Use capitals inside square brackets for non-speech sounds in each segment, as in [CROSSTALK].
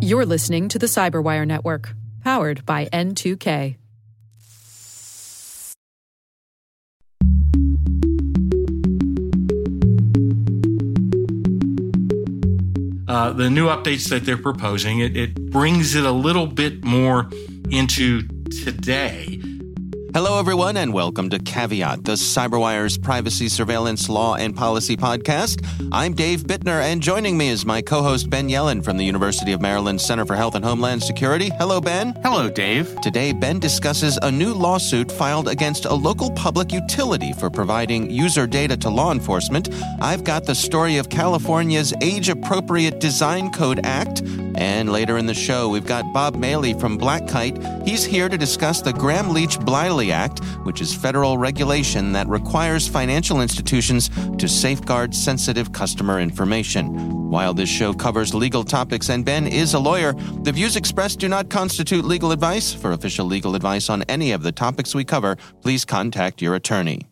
You're listening to the Cyberwire Network, powered by N2K. Uh, the new updates that they're proposing, it, it brings it a little bit more into today. Hello, everyone, and welcome to Caveat, the CyberWire's privacy, surveillance, law, and policy podcast. I'm Dave Bittner, and joining me is my co host Ben Yelin from the University of Maryland Center for Health and Homeland Security. Hello, Ben. Hello, Dave. Today, Ben discusses a new lawsuit filed against a local public utility for providing user data to law enforcement. I've got the story of California's Age Appropriate Design Code Act. And later in the show, we've got Bob Maley from Black Kite. He's here to discuss the Gramm Leach Bliley Act, which is federal regulation that requires financial institutions to safeguard sensitive customer information. While this show covers legal topics and Ben is a lawyer, the views expressed do not constitute legal advice. For official legal advice on any of the topics we cover, please contact your attorney.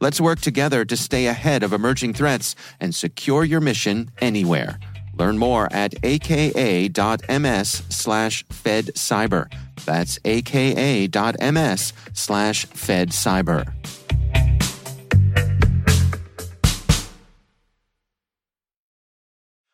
Let's work together to stay ahead of emerging threats and secure your mission anywhere. Learn more at aka.ms slash fedcyber. That's aka.ms slash fedcyber.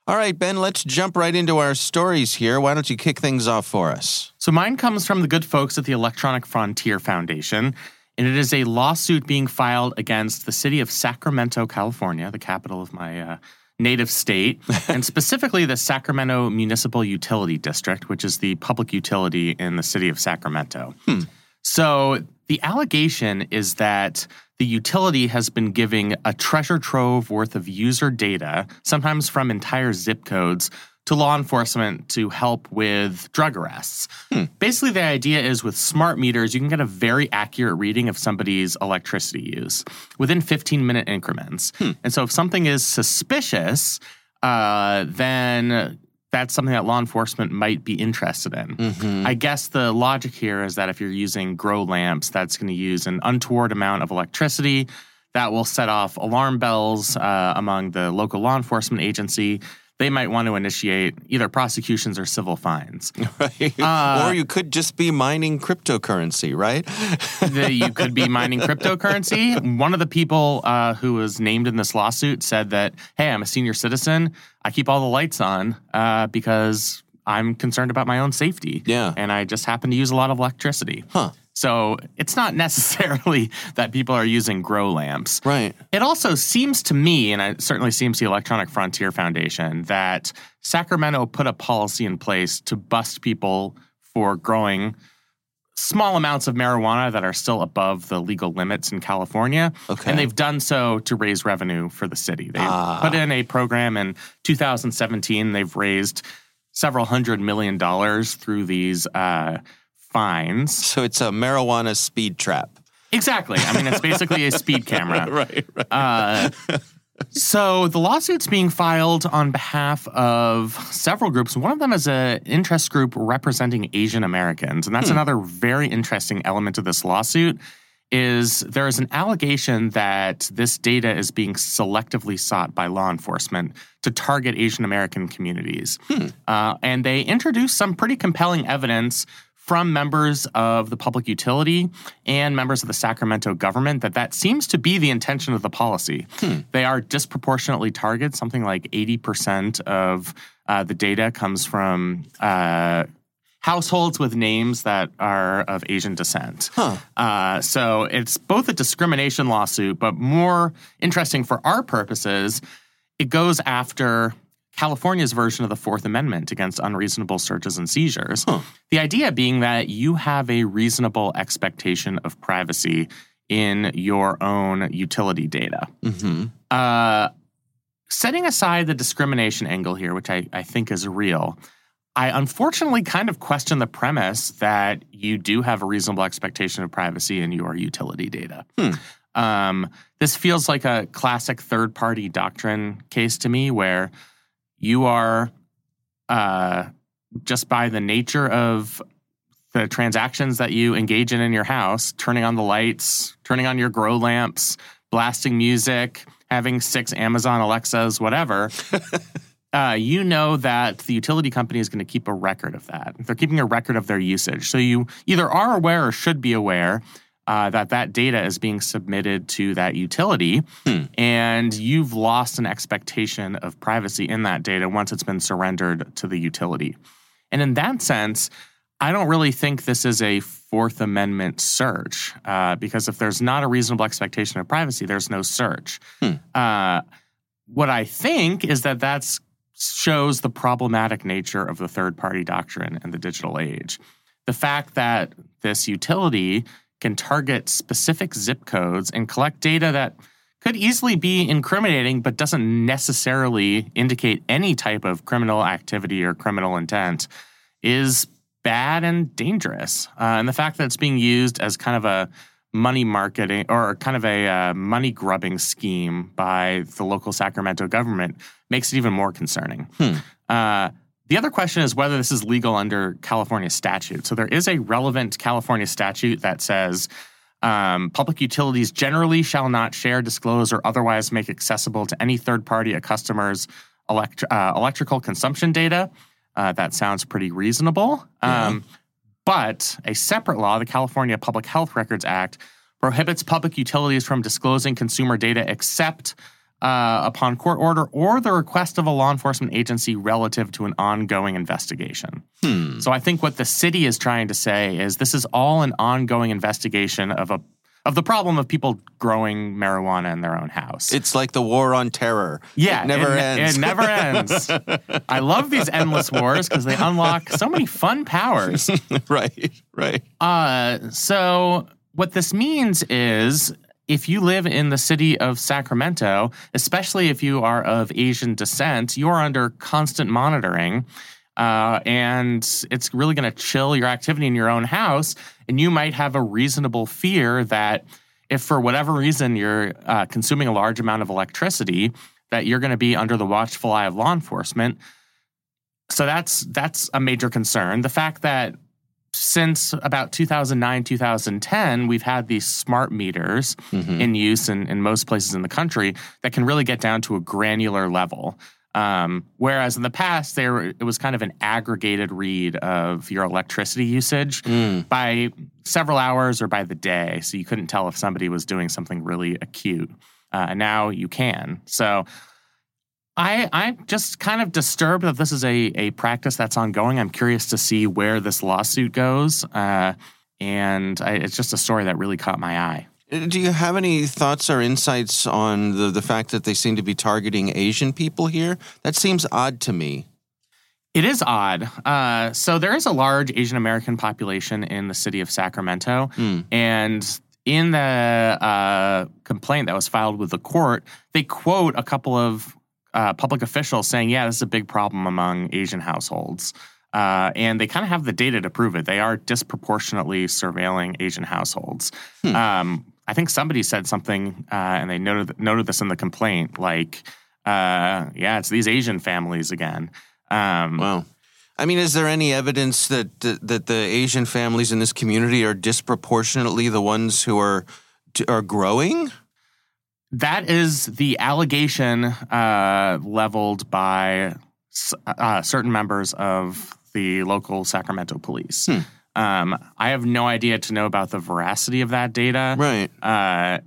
All right, Ben, let's jump right into our stories here. Why don't you kick things off for us? So, mine comes from the good folks at the Electronic Frontier Foundation, and it is a lawsuit being filed against the city of Sacramento, California, the capital of my uh, native state, [LAUGHS] and specifically the Sacramento Municipal Utility District, which is the public utility in the city of Sacramento. Hmm. So, the allegation is that the utility has been giving a treasure trove worth of user data, sometimes from entire zip codes, to law enforcement to help with drug arrests. Hmm. Basically, the idea is with smart meters, you can get a very accurate reading of somebody's electricity use within 15 minute increments. Hmm. And so, if something is suspicious, uh, then that's something that law enforcement might be interested in. Mm-hmm. I guess the logic here is that if you're using grow lamps, that's going to use an untoward amount of electricity that will set off alarm bells uh, among the local law enforcement agency. They might want to initiate either prosecutions or civil fines. [LAUGHS] Right. Uh, or you could just be mining cryptocurrency, right? [LAUGHS] The- you could be mining [LAUGHS] cryptocurrency. One of the people uh, who was named in this lawsuit said that, hey, I'm a senior citizen. I keep all the lights on uh, because I'm concerned about my own safety. Yeah. And I just happen to use a lot of electricity. Huh. So it's not [LAUGHS] necessarily that people are using grow lamps. Right. It also seems to me, and it certainly seems to the Electronic Frontier Foundation, that Sacramento put a policy in place to bust people for growing small amounts of marijuana that are still above the legal limits in California. Okay. And they've done so to raise revenue for the city. They Ah. put in a program in 2017. They've raised several hundred million dollars through these uh, fines. So it's a marijuana speed trap. Exactly. I mean, it's basically a speed [LAUGHS] camera. Right, right. Uh, so the lawsuit's being filed on behalf of several groups. One of them is an interest group representing Asian Americans, and that's another very interesting element of this lawsuit. Is there is an allegation that this data is being selectively sought by law enforcement to target Asian American communities, uh, and they introduced some pretty compelling evidence from members of the public utility and members of the Sacramento government that that seems to be the intention of the policy. They are disproportionately targeted. Something like 80% of uh, the data comes from uh, households with names that are of Asian descent. Uh, so it's both a discrimination lawsuit, but more interesting for our purposes, it goes after California's version of the Fourth Amendment against unreasonable searches and seizures. The idea being that you have a reasonable expectation of privacy in your own utility data. Mm-hmm. Uh, setting aside the discrimination angle here, which I, I think is real, I unfortunately kind of question the premise that you do have a reasonable expectation of privacy in your utility data. Hmm. Um, this feels like a classic third party doctrine case to me where you are uh, just by the nature of the transactions that you engage in in your house, turning on the lights, turning on your grow lamps, blasting music, having six Amazon Alexas, whatever. [LAUGHS] uh, you know that the utility company is going to keep a record of that. They're keeping a record of their usage. So you either are aware or should be aware uh, that that data is being submitted to that utility, Hmm. and you've lost an expectation of privacy in that data once it's been surrendered to the utility. And in that sense, I don't really think this is a Fourth Amendment search uh, because if there's not a reasonable expectation of privacy, there's no search. Hmm. Uh, what I think is that that shows the problematic nature of the third party doctrine in the digital age. The fact that this utility can target specific zip codes and collect data that could easily be incriminating but doesn't necessarily indicate any type of criminal activity or criminal intent is bad and dangerous. Uh, and the fact that it's being used as kind of a money marketing or kind of a uh, money grubbing scheme by the local Sacramento government makes it even more concerning. Hmm. Uh, the other question is whether this is legal under California statute. So there is a relevant California statute that says um, public utilities generally shall not share, disclose, or otherwise make accessible to any third party a customer's elect- uh, electrical consumption data. Uh, that sounds pretty reasonable. Um, but a separate law, the California Public Health Records Act, prohibits public utilities from disclosing consumer data except uh, upon court order or the request of a law enforcement agency relative to an ongoing investigation. Hmm. So I think what the city is trying to say is this is all an ongoing investigation of a of the problem of people growing marijuana in their own house. It's like the war on terror. yeah, it never it, ends. It never [LAUGHS] ends. I love these endless wars because they unlock so many fun powers. [LAUGHS] right, right. Uh, so what this means is if you live in the city of Sacramento, especially if you are of Asian descent, you are under constant monitoring. Uh, and it's really going to chill your activity in your own house. And you might have a reasonable fear that if for whatever reason you're uh, consuming a large amount of electricity, that you're going to be under the watchful eye of law enforcement. So that's that's a major concern. The fact that since about 2009, 2010, we've had these smart meters Mhm. in use in, in most places in the country that can really get down to a granular level. Um, whereas in the past, there it was kind of an aggregated read of your electricity usage Mm. by several hours or by the day, so you couldn't tell if somebody was doing something really acute. Uh, and now you can. So I I'm just kind of disturbed that this is a a practice that's ongoing. I'm curious to see where this lawsuit goes, uh, and I, it's just a story that really caught my eye. Uh, Do you have any thoughts or insights on the, the fact that they seem to be targeting Asian people here? That seems odd to me. It is odd. Uh, so there is a large Asian American population in the city of Sacramento, Mm. and in the uh, complaint that was filed with the court, they quote a couple of uh, public officials saying, "Yeah, this is a big problem among Asian households." Uh, and they kind of have the data to prove it. They are disproportionately surveilling Asian households. Hmm. Um, I think somebody said something, uh, and they noted noted this in the complaint, like, uh, "Yeah, it's these Asian families again." Um, Wow. I mean, is there any evidence that, that that the Asian families in this community are disproportionately the ones who are are growing? That is the allegation uh, leveled by uh, certain members of the local Sacramento police. Hmm. Um, I have no idea to know about the veracity of that data. Right. Uh,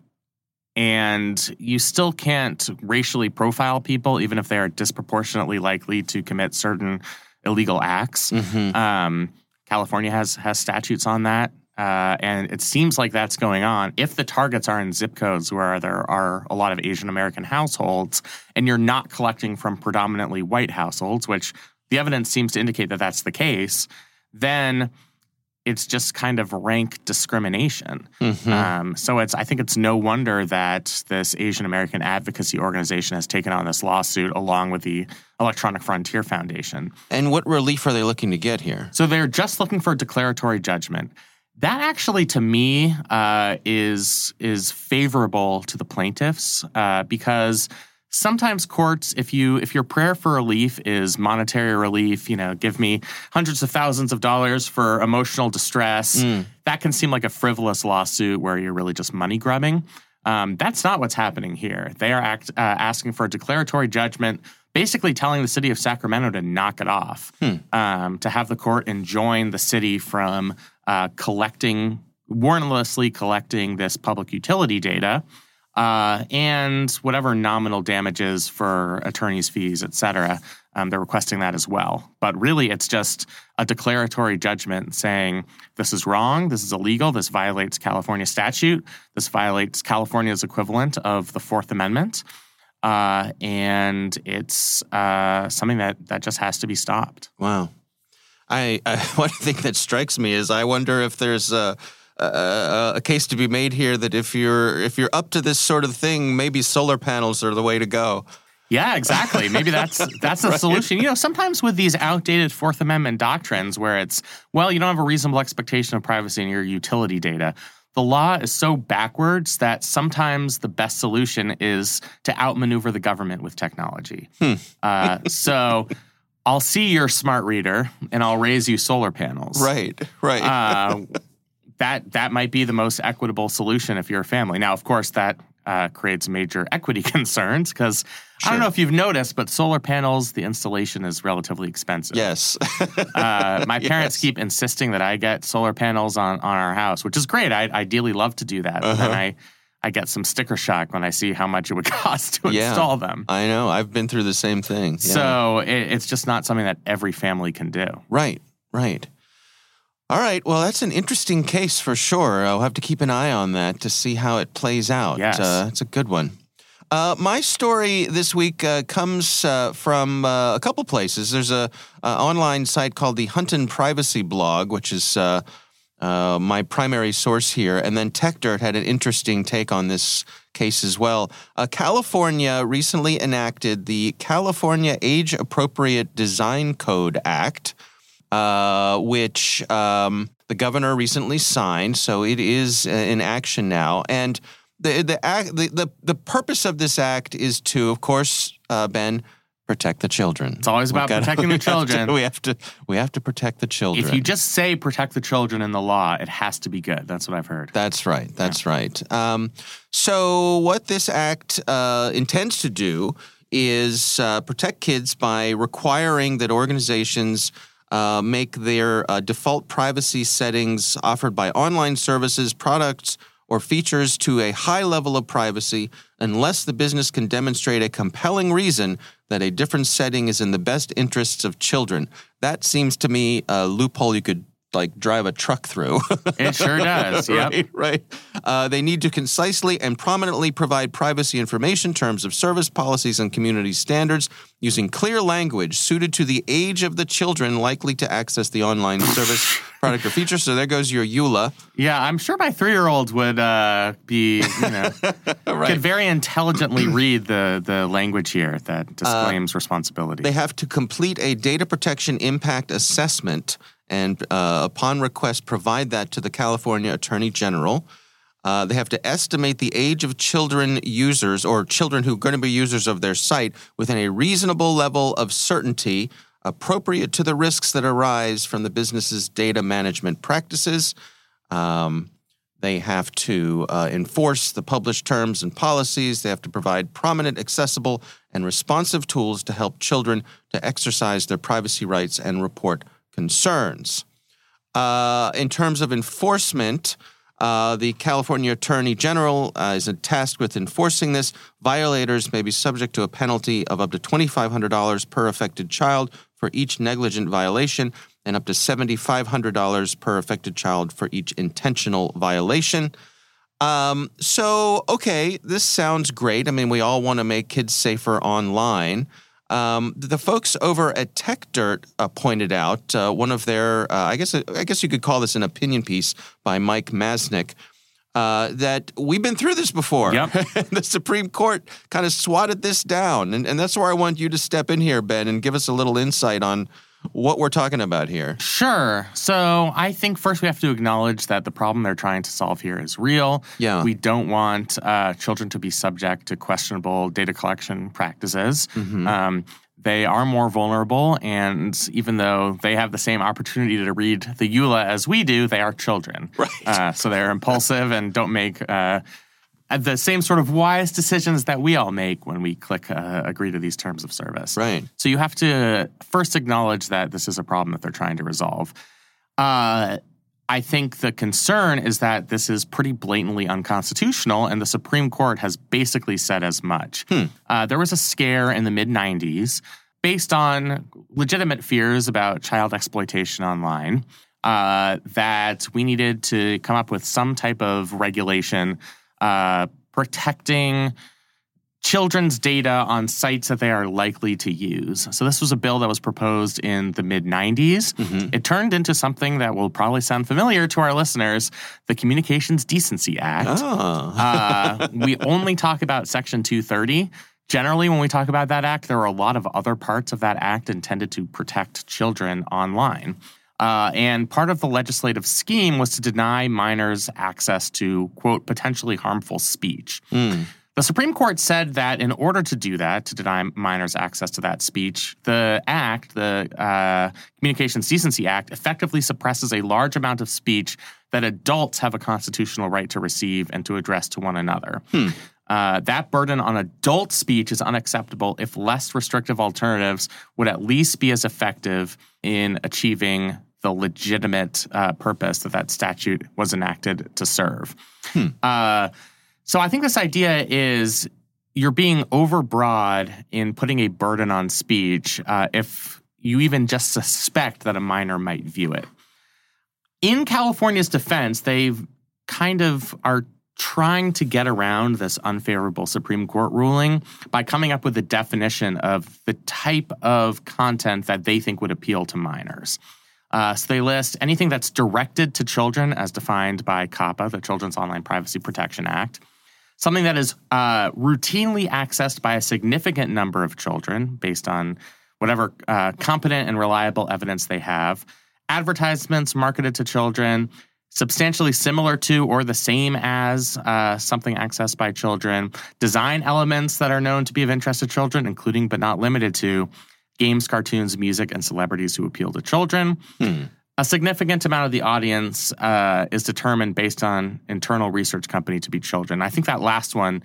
and you still can't racially profile people, even if they are disproportionately likely to commit certain illegal acts. hmm Um, California has has statutes on that, uh, and it seems like that's going on. If the targets are in zip codes where there are a lot of Asian American households, and you're not collecting from predominantly white households, which the evidence seems to indicate that that's the case, then it's just kind of rank discrimination. Um, so it's I think it's no wonder that this Asian American advocacy organization has taken on this lawsuit along with the Electronic Frontier Foundation. And what relief are they looking to get here? So they're just looking for a declaratory judgment. That actually, to me, uh, is is favorable to the plaintiffs uh, because sometimes courts, if you if your prayer for relief is monetary relief, you know, give me hundreds of thousands of dollars for emotional distress, that can seem like a frivolous lawsuit where you're really just money grubbing. Um, that's not what's happening here. They are act, uh, asking for a declaratory judgment, basically telling the city of Sacramento to knock it off, um, to have the court enjoin the city from uh, collecting, warrantlessly collecting this public utility data. Uh, and whatever nominal damages for attorneys' fees, et cetera, um, they're requesting that as well. But really, it's just a declaratory judgment saying this is wrong, this is illegal, this violates California statute, this violates California's equivalent of the Fourth Amendment, uh, and it's uh, something that that just has to be stopped. Wow. I, I [LAUGHS] one thing that strikes me is I wonder if there's a, a a case to be made here that if you're if you're up to this sort of thing, maybe solar panels are the way to go. Yeah, exactly. Maybe that's [LAUGHS] that's the solution. You know, sometimes with these outdated Fourth Amendment doctrines where it's, well, you don't have a reasonable expectation of privacy in your utility data. The law is so backwards that sometimes the best solution is to outmaneuver the government with technology. Uh, so [LAUGHS] I'll see your smart reader and I'll raise you solar panels. Right, right. Uh, [LAUGHS] that that might be the most equitable solution if you're a family. Now, of course, that uh, creates major [LAUGHS] equity concerns because I don't know if you've noticed, but solar panels, the installation is relatively expensive. yes. Uh, my [LAUGHS] parents Yes. keep insisting that I get solar panels on, on our house, which is great. I ideally love to do that. Uh-huh. then I, I get some sticker shock when I see how much it would [LAUGHS] cost to Yeah. install them. I know. I've been through the same thing. Yeah. So it, it's just not something that every family can do. Right, right. All right. Well, that's an interesting case for sure. I'll have to keep an eye on that to see how it plays out. Yes. Uh, it's a good one. Uh, my story this week uh, comes uh, from uh, a couple places. There's a, a online site called the Hunton Privacy Blog, which is uh, my primary source here, and then TechDirt had an interesting take on this case as well. Uh, California recently enacted the California Age Appropriate Design Code Act uh, which um, the governor recently signed. So it is uh, in action now, and the the act the, the the purpose of this act is to, of course, uh, Ben, protect the children. It's always about protecting the [LAUGHS] children. we have to we have to protect the children. If you just say protect the children in the law, it has to be good. That's what I've heard. That's right. That's right. Um, so, what this act uh, intends to do is uh, protect kids by requiring that organizations uh, make their uh, default privacy settings offered by online services, products, or features to a high level of privacy unless the business can demonstrate a compelling reason that a different setting is in the best interests of children. That seems to me a loophole you could like drive a truck through. [LAUGHS] It sure does. Yep. right, right. Uh, they need to concisely and prominently provide privacy information, terms of service, policies, and community standards using clear language suited to the age of the children likely to access the online [LAUGHS] service, product, or feature. So there goes your EULA. Yeah, I'm sure my three year old would uh, be, you know, [LAUGHS] could very intelligently [CLEARS THROAT] read the, the language here that disclaims responsibility. They have to complete a data protection impact assessment and, uh, upon request, provide that to the California Attorney General. Uh, they have to estimate the age of children users or children who are going to be users of their site within a reasonable level of certainty appropriate to the risks that arise from the business's data management practices. Um, they have to uh, enforce the published terms and policies. They have to provide prominent, accessible, and responsive tools to help children to exercise their privacy rights and report concerns. Uh, in terms of enforcement, uh, the California Attorney General uh, is tasked with enforcing this. Violators may be subject to a penalty of up to $2,500 per affected child for each negligent violation and up to $7,500 per affected child for each intentional violation. Um, so, okay, this sounds great. I mean, we all want to make kids safer online. Um, the folks over at TechDirt uh, pointed out uh, one of their, uh, I guess, I guess you could call this an opinion piece by Mike Masnick. Uh, that we've been through this before. Yep. [LAUGHS] the Supreme Court kind of swatted this down. And, and that's where I want you to step in here, Ben, and give us a little insight on what we're talking about here. Sure. So I think first we have to acknowledge that the problem they're trying to solve here is real. Yeah. We don't want uh, children to be subject to questionable data collection practices. Mm-hmm. Um, they are more vulnerable, and even though they have the same opportunity to read the EULA as we do, they are children. Right. Uh, so they're impulsive and don't make uh, the same sort of wise decisions that we all make when we click uh, agree to these terms of service. Right. So you have to first acknowledge that this is a problem that they're trying to resolve. Uh, I think the concern is that this is pretty blatantly unconstitutional, and the Supreme Court has basically said as much. Uh, there was a scare in the mid 90s based on legitimate fears about child exploitation online uh, that we needed to come up with some type of regulation uh, protecting children's data on sites that they are likely to use. So this was a bill that was proposed in the mid 90s. It turned into something that will probably sound familiar to our listeners, the Communications Decency Act. Oh. Uh, we only talk about Section 230. Generally, when we talk about that act, there are a lot of other parts of that act intended to protect children online. Uh, and part of the legislative scheme was to deny minors access to, quote, potentially harmful speech. The Supreme Court said that in order to do that, to deny minors access to that speech, the act, the uh, Communications Decency Act, effectively suppresses a large amount of speech that adults have a constitutional right to receive and to address to one another. Uh, that burden on adult speech is unacceptable if less restrictive alternatives would at least be as effective in achieving the legitimate uh, purpose that that statute was enacted to serve. Uh, so I think this idea is you're being overbroad in putting a burden on speech uh, if you even just suspect that a minor might view it. In California's defense, they've kind of are trying to get around this unfavorable Supreme Court ruling by coming up with a definition of the type of content that they think would appeal to minors. Uh, so they list anything that's directed to children as defined by COPPA, the Children's Online Privacy Protection Act something that is uh, routinely accessed by a significant number of children based on whatever uh, competent and reliable evidence they have, advertisements marketed to children, substantially similar to or the same as uh, something accessed by children, design elements that are known to be of interest to children, including but not limited to games, cartoons, music, and celebrities who appeal to children. A significant amount of the audience uh, is determined based on internal research company to be children. I think that last one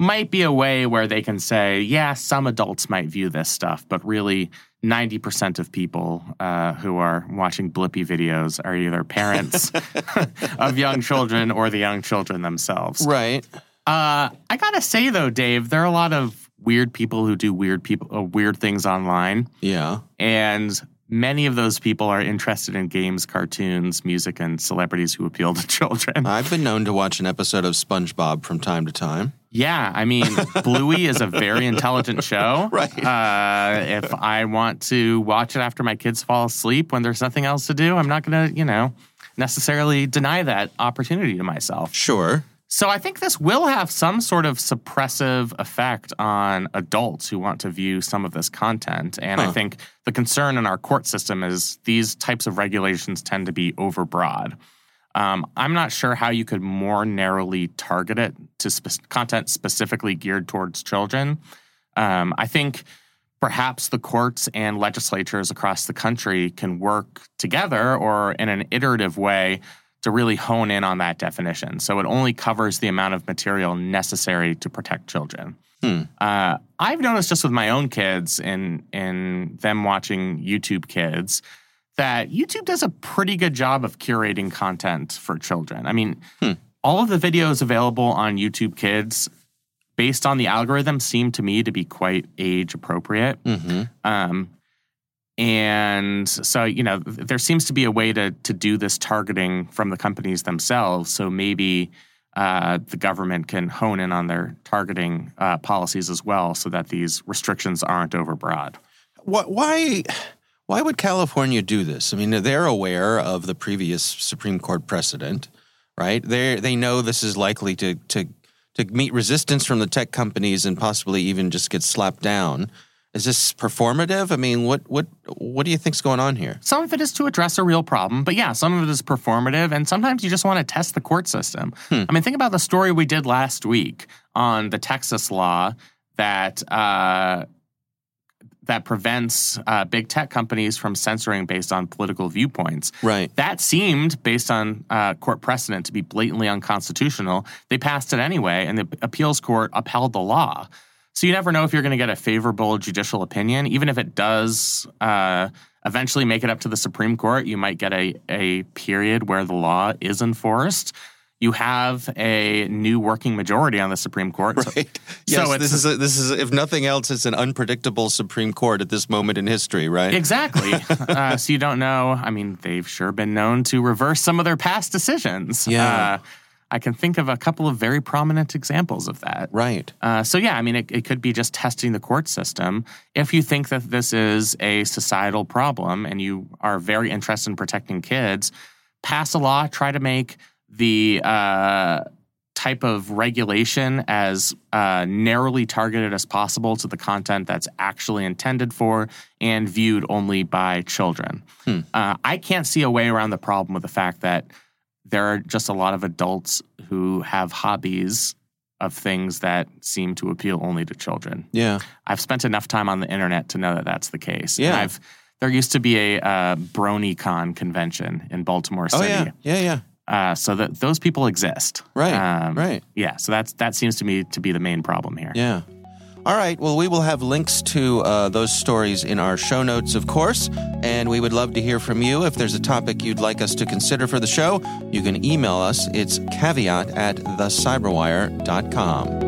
might be a way where they can say, yeah, some adults might view this stuff, but really 90% of people uh, who are watching Blippi videos are either parents [LAUGHS] of young children or the young children themselves. Right. Uh, I gotta say though, Dave, there are a lot of weird people who do weird people uh, weird things online, Yeah. and many of those people are interested in games, cartoons, music, and celebrities who appeal to [LAUGHS] children. I've been known to watch an episode of SpongeBob from time to time. Yeah, I mean, Bluey is a very intelligent show. [LAUGHS] Right. Uh, if I want to watch it after my kids fall asleep when there's nothing else to do, I'm not going to, you know, necessarily deny that opportunity to myself. Sure. So I think this will have some sort of suppressive effect on adults who want to view some of this content. And I think the concern in our court system is these types of regulations tend to be overbroad. Um, I'm not sure how you could more narrowly target it to spe- content specifically geared towards children. Um, I think perhaps the courts and legislatures across the country can work together or in an iterative way to really hone in on that definition. So it only covers the amount of material necessary to protect children. Uh, I've noticed just with my own kids and in them watching YouTube Kids that YouTube does a pretty good job of curating content for children. I mean, all of the videos available on YouTube Kids, based on the algorithm, seem to me to be quite age appropriate. Mm-hmm. Um, and so, you know, there seems to be a way to to do this targeting from the companies themselves. So maybe uh, the government can hone in on their targeting uh, policies as well, so that these restrictions aren't overbroad. Why? Why would California do this? I mean, they're aware of the previous Supreme Court precedent, right? They they know this is likely to to to meet resistance from the tech companies and possibly even just get slapped down. Is this performative? I mean, what what what do you think's going on here? Some of it is to address a real problem, but yeah, some of it is performative, and sometimes you just want to test the court system. Hmm. I mean, think about the story we did last week on the Texas law that uh, that prevents uh, big tech companies from censoring based on political viewpoints. Right. That seemed, based on uh, court precedent, to be blatantly unconstitutional. They passed it anyway, and the appeals court upheld the law. So you never know if you're going to get a favorable judicial opinion. Even if it does uh, eventually make it up to the Supreme Court, you might get a, a period where the law is enforced you have a new working majority on the Supreme Court. [LAUGHS] Right. yes, so this is a, this is if nothing else, it's an unpredictable Supreme Court at this moment in history, right? Exactly. [LAUGHS] uh, so you don't know. I mean, they've sure been known to reverse some of their past decisions. Yeah. Uh, I can think of a couple of very prominent examples of that. Right. Uh, so, yeah, I mean, it, it, could be just testing the court system. If you think that this is a societal problem and you are very interested in protecting kids, pass a law, try to make the uh, type of regulation as uh, narrowly targeted as possible to the content that's actually intended for and viewed only by children. Hmm. Uh, I can't see a way around the problem with the fact that there are just a lot of adults who have hobbies of things that seem to appeal only to children. Yeah. I've spent enough time on the internet to know that that's the case. Yeah. And I've there used to be a uh, BronyCon convention in Baltimore City. Oh yeah, yeah, yeah. Uh, so that those people exist. Right. Um, right. Yeah. So that's that seems to me to be the main problem here. Yeah. All right. Well, we will have links to uh, those stories in our show notes, of course. And we would love to hear from you. If there's a topic you'd like us to consider for the show, you can email us. It's caveat at thecyberwire.com.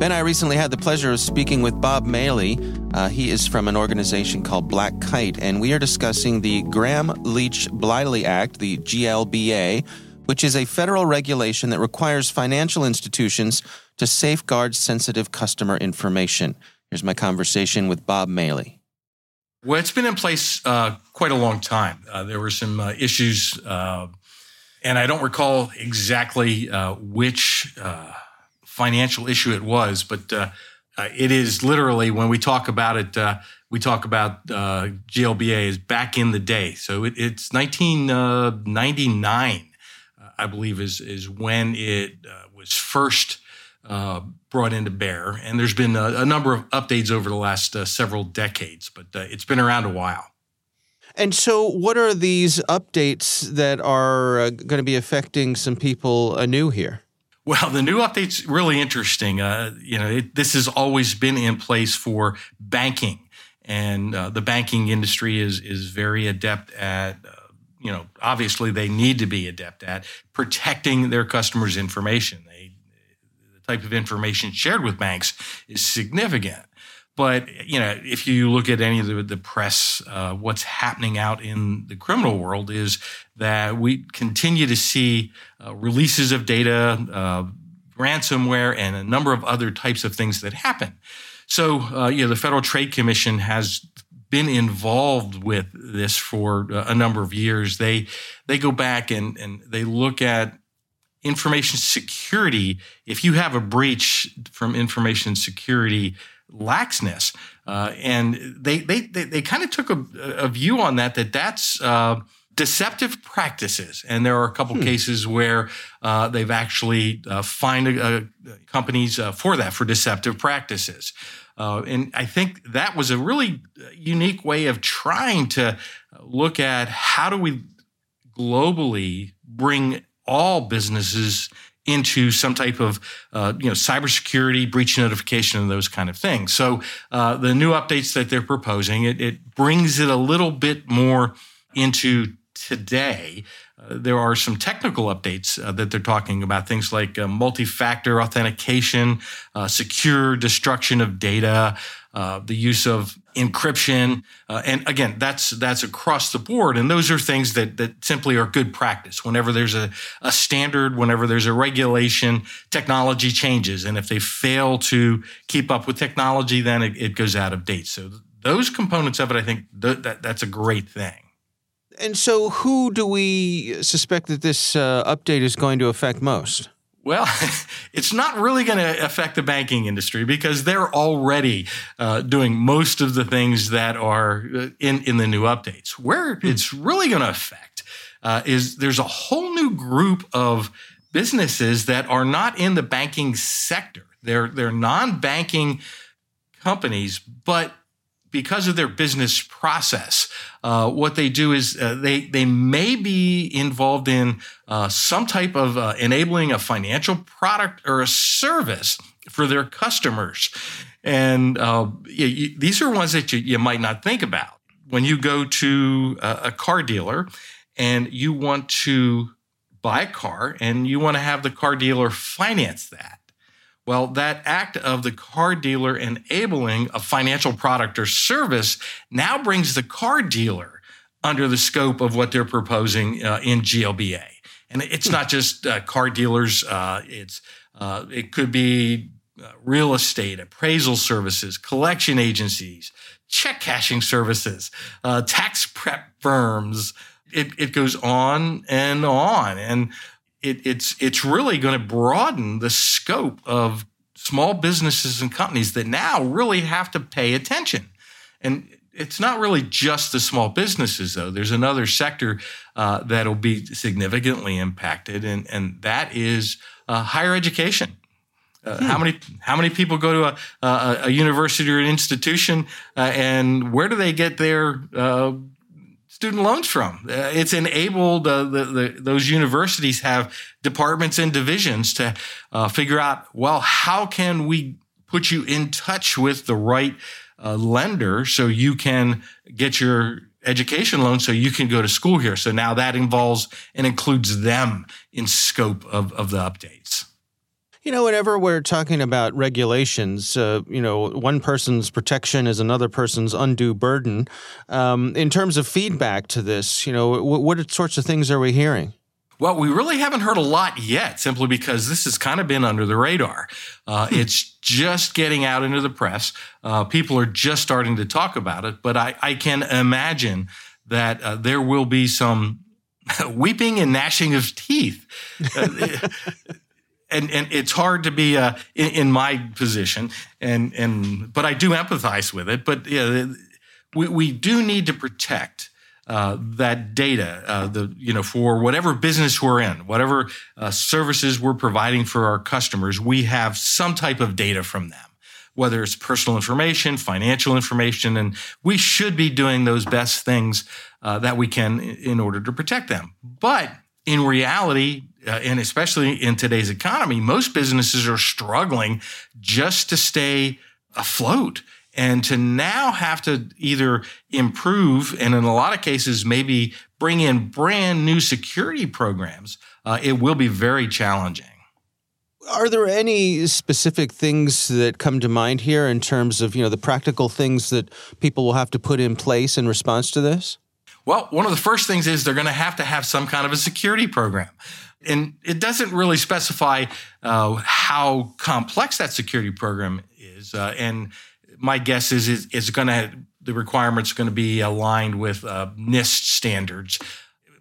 Ben, I recently had the pleasure of speaking with Bob Maley. Uh, he is from an organization called Black Kite, and we are discussing the Gramm Leach Bliley Act, the GLBA, which is a federal regulation that requires financial institutions to safeguard sensitive customer information. Here's my conversation with Bob Maley. Well, it's been in place uh, quite a long time. Uh, there were some uh, issues, uh, and I don't recall exactly uh, which financial issue it was, but uh, uh, it is literally when we talk about it, uh, we talk about uh, GLBA is back in the day. So it, it's 1999, uh, I believe, is is when it uh, was first brought into bear, and there's been a, a number of updates over the last several decades, but it's been around a while. And so, what are these updates that are going to be affecting some people anew here? Well, the new update's really interesting. Uh, you know, it, this has always been in place for banking, and uh, the banking industry is is very adept at. Uh, you know, obviously, they need to be adept at protecting their customers' information. They, the type of information shared with banks is significant. But you know, if you look at any of the, the press, uh, what's happening out in the criminal world is that we continue to see uh, releases of data, uh, ransomware, and a number of other types of things that happen. So, uh, you know, the Federal Trade Commission has been involved with this for a number of years. They they go back and and they look at information security. If you have a breach from information security laxness, uh, and they they they, they kind of took a, a, view on that that that's. Uh, deceptive practices. And there are a couple hmm. cases where uh, they've actually uh, fined uh, companies uh, for that, for deceptive practices. Uh, and I think that was a really unique way of trying to look at how do we globally bring all businesses into some type of uh, you know cybersecurity breach notification and those kind of things. So uh, the new updates that they're proposing it, it brings it a little bit more into today. Uh, there are some technical updates uh, that they're talking about, things like uh, multi factor authentication, secure destruction of data, the use of encryption. Uh, and again, that's, that's across the board. And those are things that, that simply are good practice. Whenever there's a, a standard, whenever there's a regulation, technology changes. And if they fail to keep up with technology, then it, it goes out of date. So those components of it, I think th- that, that's a great thing. And so, who do we suspect that this uh, update is going to affect most? Well, [LAUGHS] it's not really going to affect the banking industry because they're already uh, doing most of the things that are uh, in, in the new updates. Where hmm. it's really going to affect uh, is there's a whole new group of businesses that are not in the banking sector. They're, they're non banking companies, but because of their business process, uh, what they do is uh, they they may be involved in uh, some type of uh, enabling a financial product or a service for their customers, and uh, you, you, these are ones that you, you, might not think about. When you go to a, a car dealer and you want to buy a car and you want to have the car dealer finance that well, that act of the car dealer enabling a financial product or service now brings the car dealer under the scope of what they're proposing uh, in GLBA. And it's not just uh, car dealers, uh, it's, uh, it could be uh, real estate, appraisal services, collection agencies, check cashing services, uh, tax prep firms. It, it goes on and on. And it, it's it's really going to broaden the scope of small businesses and companies that now really have to pay attention. And it's not really just the small businesses, though. There's another sector uh, that'll be significantly impacted, and and that is uh, higher education. Uh, hmm. How many how many people go to a, a, a university or an institution, uh, and where do they get their uh, student loans from. Uh, it's enabled uh, the, the, those universities have departments and divisions to uh, figure out, well, how can we put you in touch with the right uh, lender so you can get your education loan so you can go to school here. So now that involves and includes them in scope of, of the updates. You know, whenever we're talking about regulations, uh, you know, one person's protection is another person's undue burden. Um, in terms of feedback to this, you know, what, what sorts of things are we hearing? Well, we really haven't heard a lot yet, simply because this has kind of been under the radar. Uh, hmm. it's just getting out into the press. Uh, people are just starting to talk about it, but I, I can imagine that uh, there will be some [LAUGHS] weeping and gnashing of teeth. [LAUGHS] And and it's hard to be uh, in, in, my position, and and but I do empathize with it. But yeah, we we do need to protect uh, that data, uh, the you know for whatever business we're in, whatever uh, services we're providing for our customers, we have some type of data from them. Whether it's personal information, financial information, and we should be doing those best things uh, that we can in order to protect them. But in reality, uh, and especially in today's economy, most businesses are struggling just to stay afloat and to now have to either improve and in a lot of cases maybe bring in brand new security programs. Uh, it will be very challenging. Are there any specific things that come to mind here in terms of you know the practical things that people will have to put in place in response to this? Well one of the first things is they're going to have to have some kind of a security program and it doesn't really specify uh, how complex that security program is. Uh, and my guess is it's going to the requirements are going to be aligned with uh, NIST standards.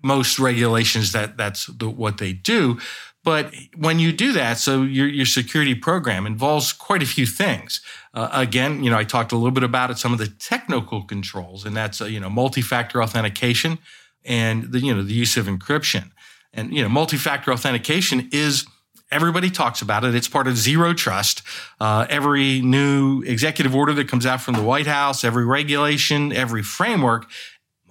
Most regulations that that's the, what they do. But when you do that, so your, your security program involves quite a few things. Uh, again, you know, I talked a little bit about it, some of the technical controls, and that's, uh, you know, multi-factor authentication and the, you know, the use of encryption. And, you know, multi-factor authentication is everybody talks about it. It's part of zero trust. Uh, every new executive order that comes out from the White House, every regulation, every framework,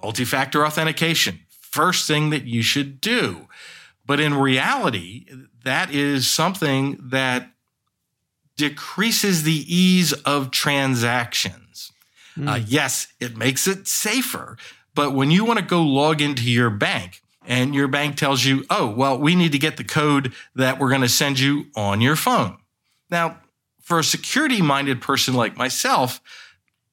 multi-factor authentication, first thing that you should do. But in reality, that is something that decreases the ease of transactions. Mm. Uh, yes, it makes it safer. But when you want to go log into your bank and your bank tells you, oh, well, we need to get the code that we're going to send you on your phone. Now, for a security minded person like myself,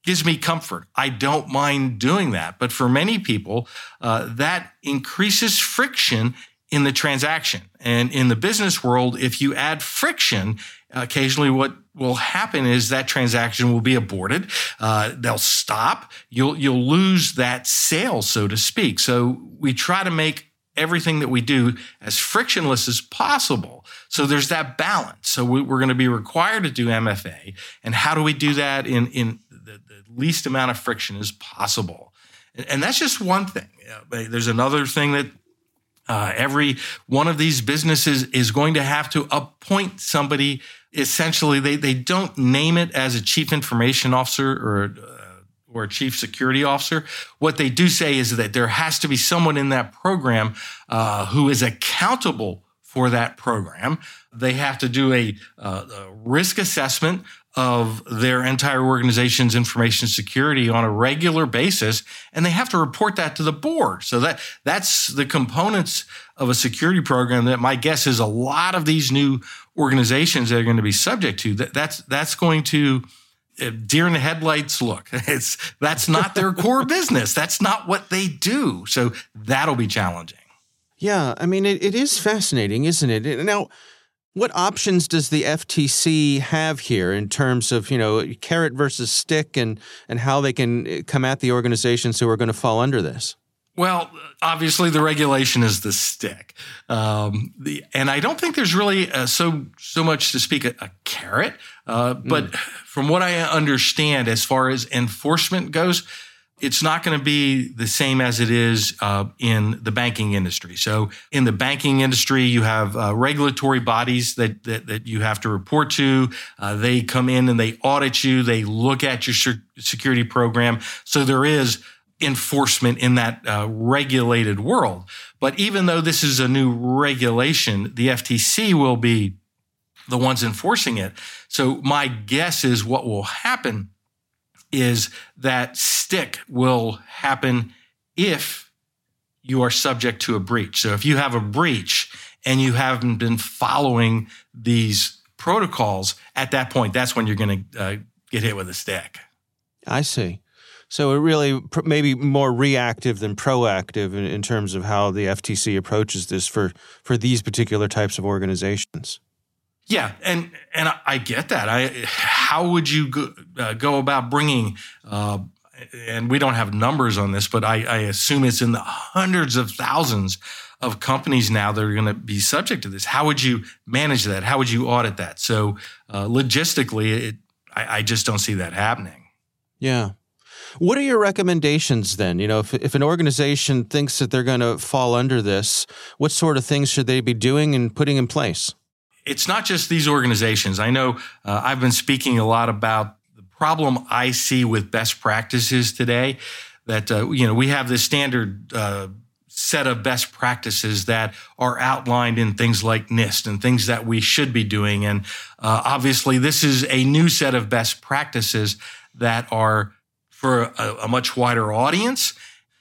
gives me comfort. I don't mind doing that. But for many people, uh, that increases friction in the transaction. And in the business world, if you add friction, occasionally what will happen is that transaction will be aborted. Uh, they'll stop. You'll you'll lose that sale, so to speak. So we try to make everything that we do as frictionless as possible. So there's that balance. So we, are going to be required to do MFA, and how do we do that in in the, the least amount of friction as possible? And, and that's just one thing. There's another thing that uh, every one of these businesses is going to have to appoint somebody. Essentially, they, they don't name it as a chief information officer or uh, or a chief security officer. What they do say is that there has to be someone in that program uh, who is accountable for that program. They have to do a, uh, a risk assessment of their entire organization's information security on a regular basis and they have to report that to the board. So that that's the components of a security program that my guess is a lot of these new organizations that are going to be subject to that that's that's going to uh, deer in the headlights look. [LAUGHS] It's that's not their core [LAUGHS] business. That's not what they do. So that'll be challenging. Yeah i mean it, it is fascinating isn't it? Now what options does the FTC have here in terms of you know carrot versus stick and and how they can eh, come at the organizations who are going to fall under this? Well, obviously the regulation is the stick, um, the, and I don't think there's really uh, so so much to speak a, a carrot. Uh, but mm. from what I understand, as far as enforcement goes, it's not going to be the same as it is uh, in the banking industry. So, in the banking industry, you have uh, regulatory bodies that, that, that you have to report to. Uh, they come in and they audit you. They look at your security program. So there is enforcement in that uh, regulated world. But even though this is a new regulation, the FTC will be the ones enforcing it. So my guess is what will happen is that stick will happen if you are subject to a breach. So if you have a breach and you haven't been following these protocols at that point, that's when you're going to uh, get hit with a stick. I see. So it really maybe more reactive than proactive in, in terms of how the FTC approaches this for for these particular types of organizations. Yeah, and and I, get that. I how would you go, uh, go about bringing? Uh, and we don't have numbers on this, but I, I, assume it's in the hundreds of thousands of companies now that are going to be subject to this. How would you manage that? How would you audit that? So uh, logistically, it, I, I just don't see that happening. Yeah. What are your recommendations then? You know, if, if an organization thinks that they're going to fall under this, what sort of things should they be doing and putting in place? It's not just these organizations. I know uh, I've been speaking a lot about the problem I see with best practices today. That uh, you know we have this standard uh, set of best practices that are outlined in things like NIST and things that we should be doing. And uh, obviously, this is a new set of best practices that are for a, a much wider audience.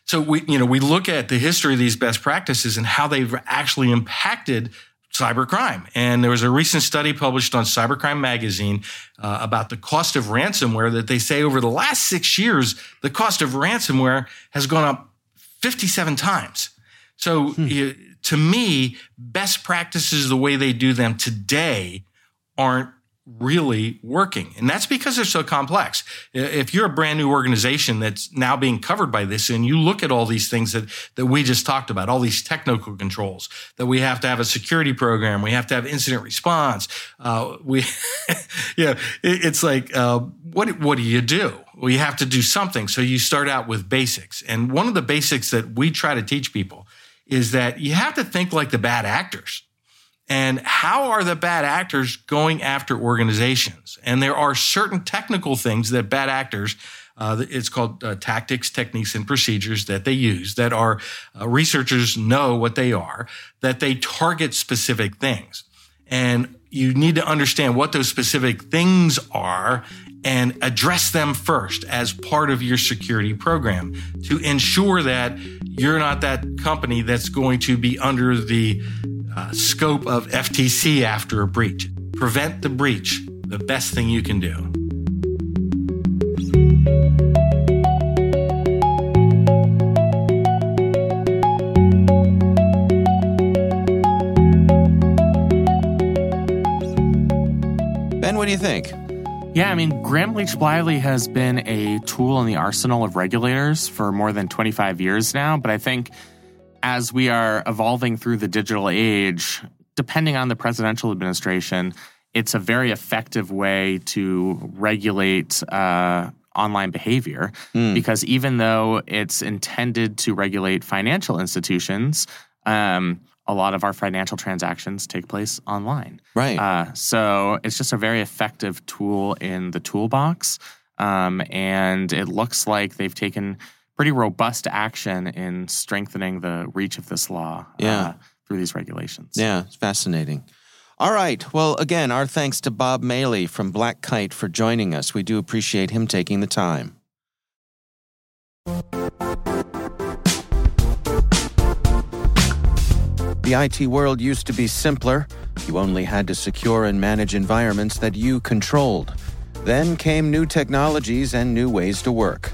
So we, you know, we look at the history of these best practices and how they've actually impacted cybercrime. And there was a recent study published on Cybercrime Magazine uh, about the cost of ransomware that they say over the last six years, the cost of ransomware has gone up 57 times. So hmm. to me, best practices, the way they do them today, aren't really working. And that's because they're so complex. If you're a brand new organization that's now being covered by this and you look at all these things that, that we just talked about, all these technical controls, that we have to have a security program, we have to have incident response. Uh, we, [LAUGHS] yeah, it, it's like, uh, what, what do you do? Well, you have to do something. So you start out with basics. And one of the basics that we try to teach people is that you have to think like the bad actors and how are the bad actors going after organizations? And there are certain technical things that bad actors, uh, it's called uh, tactics, techniques, and procedures that they use that are uh, researchers know what they are, that they target specific things. And you need to understand what those specific things are and address them first as part of your security program to ensure that you're not that company that's going to be under the uh, scope of FTC after a breach. Prevent the breach, the best thing you can do. Ben, what do you think? Yeah, I mean, Gramm Leach Bliley has been a tool in the arsenal of regulators for more than 25 years now, but I think as we are evolving through the digital age, depending on the presidential administration, it's a very effective way to regulate uh, online behavior mm. because even though it's intended to regulate financial institutions, um, a lot of our financial transactions take place online. Right. Uh, so it's just a very effective tool in the toolbox. Um, and it looks like they've taken pretty robust action in strengthening the reach of this law yeah. uh, through these regulations. Yeah, it's fascinating. All right. Well, again, our thanks to Bob Maley from Black Kite for joining us. We do appreciate him taking the time. The IT world used to be simpler. You only had to secure and manage environments that you controlled. Then came new technologies and new ways to work.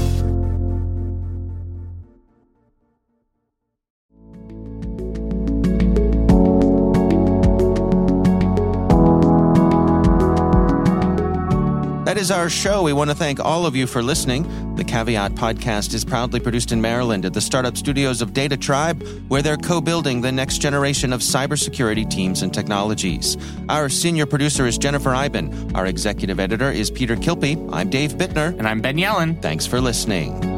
Is our show. We want to thank all of you for listening. The Caveat podcast is proudly produced in Maryland at the startup studios of DataTribe, where they're co building the next generation of cybersecurity teams and technologies. Our senior producer is Jennifer Eiben. Our executive editor is Peter Kilpe. I'm Dave Bittner. And I'm Ben Yelin. Thanks for listening.